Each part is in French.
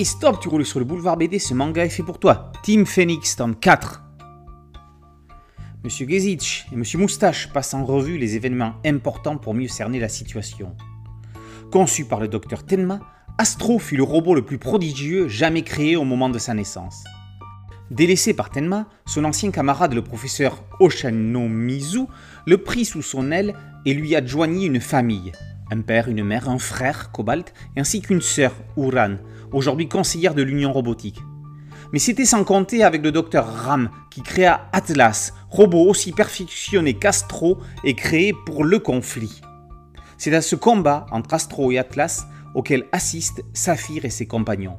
Stop, tu roules sur le boulevard BD, ce manga est fait pour toi. Team Phoenix, tome 4. Monsieur Gezich et Monsieur Moustache passent en revue les événements importants pour mieux cerner la situation. Conçu par le docteur Tenma, Astro fut le robot le plus prodigieux jamais créé au moment de sa naissance. Délaissé par Tenma, son ancien camarade le professeur Oshanomizu le prit sous son aile et lui adjoignit une famille, un père, une mère, un frère, Cobalt, ainsi qu'une sœur, Uran, aujourd'hui conseillère de l'Union robotique. Mais c'était sans compter avec le docteur Ram qui créa Atlas, robot aussi perfectionné qu'Astro et créé pour le conflit. C'est à ce combat entre Astro et Atlas auquel assistent Saphir et ses compagnons.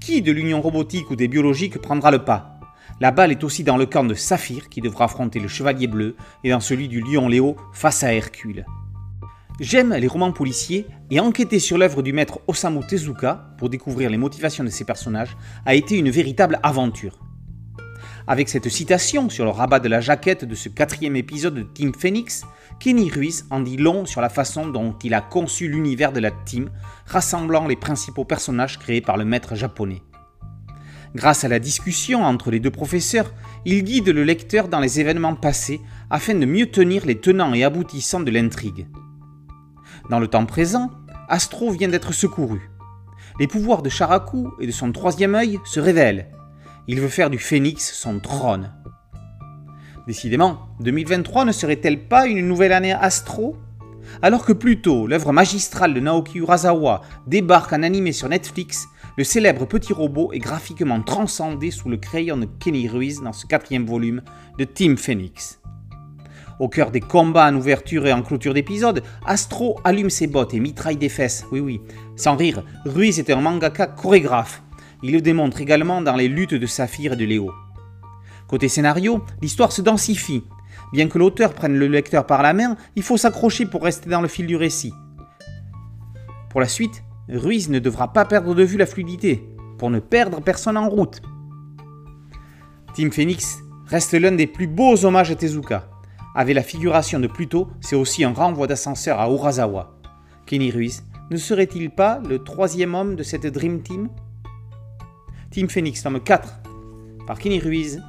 Qui de l'Union robotique ou des biologiques prendra le pas? La balle est aussi dans le camp de Saphir qui devra affronter le Chevalier Bleu et dans celui du Lion Léo face à Hercule. J'aime les romans policiers et enquêter sur l'œuvre du maître Osamu Tezuka pour découvrir les motivations de ses personnages a été une véritable aventure. Avec cette citation sur le rabat de la jaquette de ce quatrième épisode de Team Phoenix, Kenny Ruiz en dit long sur la façon dont il a conçu l'univers de la team, rassemblant les principaux personnages créés par le maître japonais. Grâce à la discussion entre les deux professeurs, il guide le lecteur dans les événements passés afin de mieux tenir les tenants et aboutissants de l'intrigue. Dans le temps présent, Astro vient d'être secouru. Les pouvoirs de Sharaku et de son troisième œil se révèlent. Il veut faire du phénix son trône. Décidément, 2023 ne serait-elle pas une nouvelle année Astro? Alors que plus tôt, l'œuvre magistrale de Naoki Urasawa débarque en animé sur Netflix, le célèbre petit robot est graphiquement transcendé sous le crayon de Kenny Ruiz dans ce quatrième volume de Team Phoenix. Au cœur des combats en ouverture et en clôture d'épisode, Astro allume ses bottes et mitraille des fesses. Oui, oui. Sans rire, Ruiz est un mangaka chorégraphe. Il le démontre également dans les luttes de Saphir et de Léo. Côté scénario, l'histoire se densifie. Bien que l'auteur prenne le lecteur par la main, il faut s'accrocher pour rester dans le fil du récit. Pour la suite, Ruiz ne devra pas perdre de vue la fluidité, pour ne perdre personne en route. Team Phoenix reste l'un des plus beaux hommages à Tezuka. Avec la figuration de Pluto, c'est aussi un renvoi d'ascenseur à Urasawa. Kenny Ruiz ne serait-il pas le troisième homme de cette Dream Team? Team Phoenix, tome 4, par Kenny Ruiz,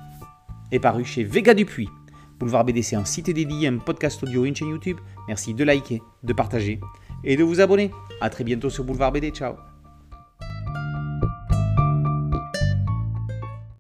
est paru chez Vega Dupuis. Boulevard BDC, un site dédié, un podcast audio, une chaîne YouTube. Merci de liker, de partager et de vous abonner. A très bientôt sur Boulevard BD. Ciao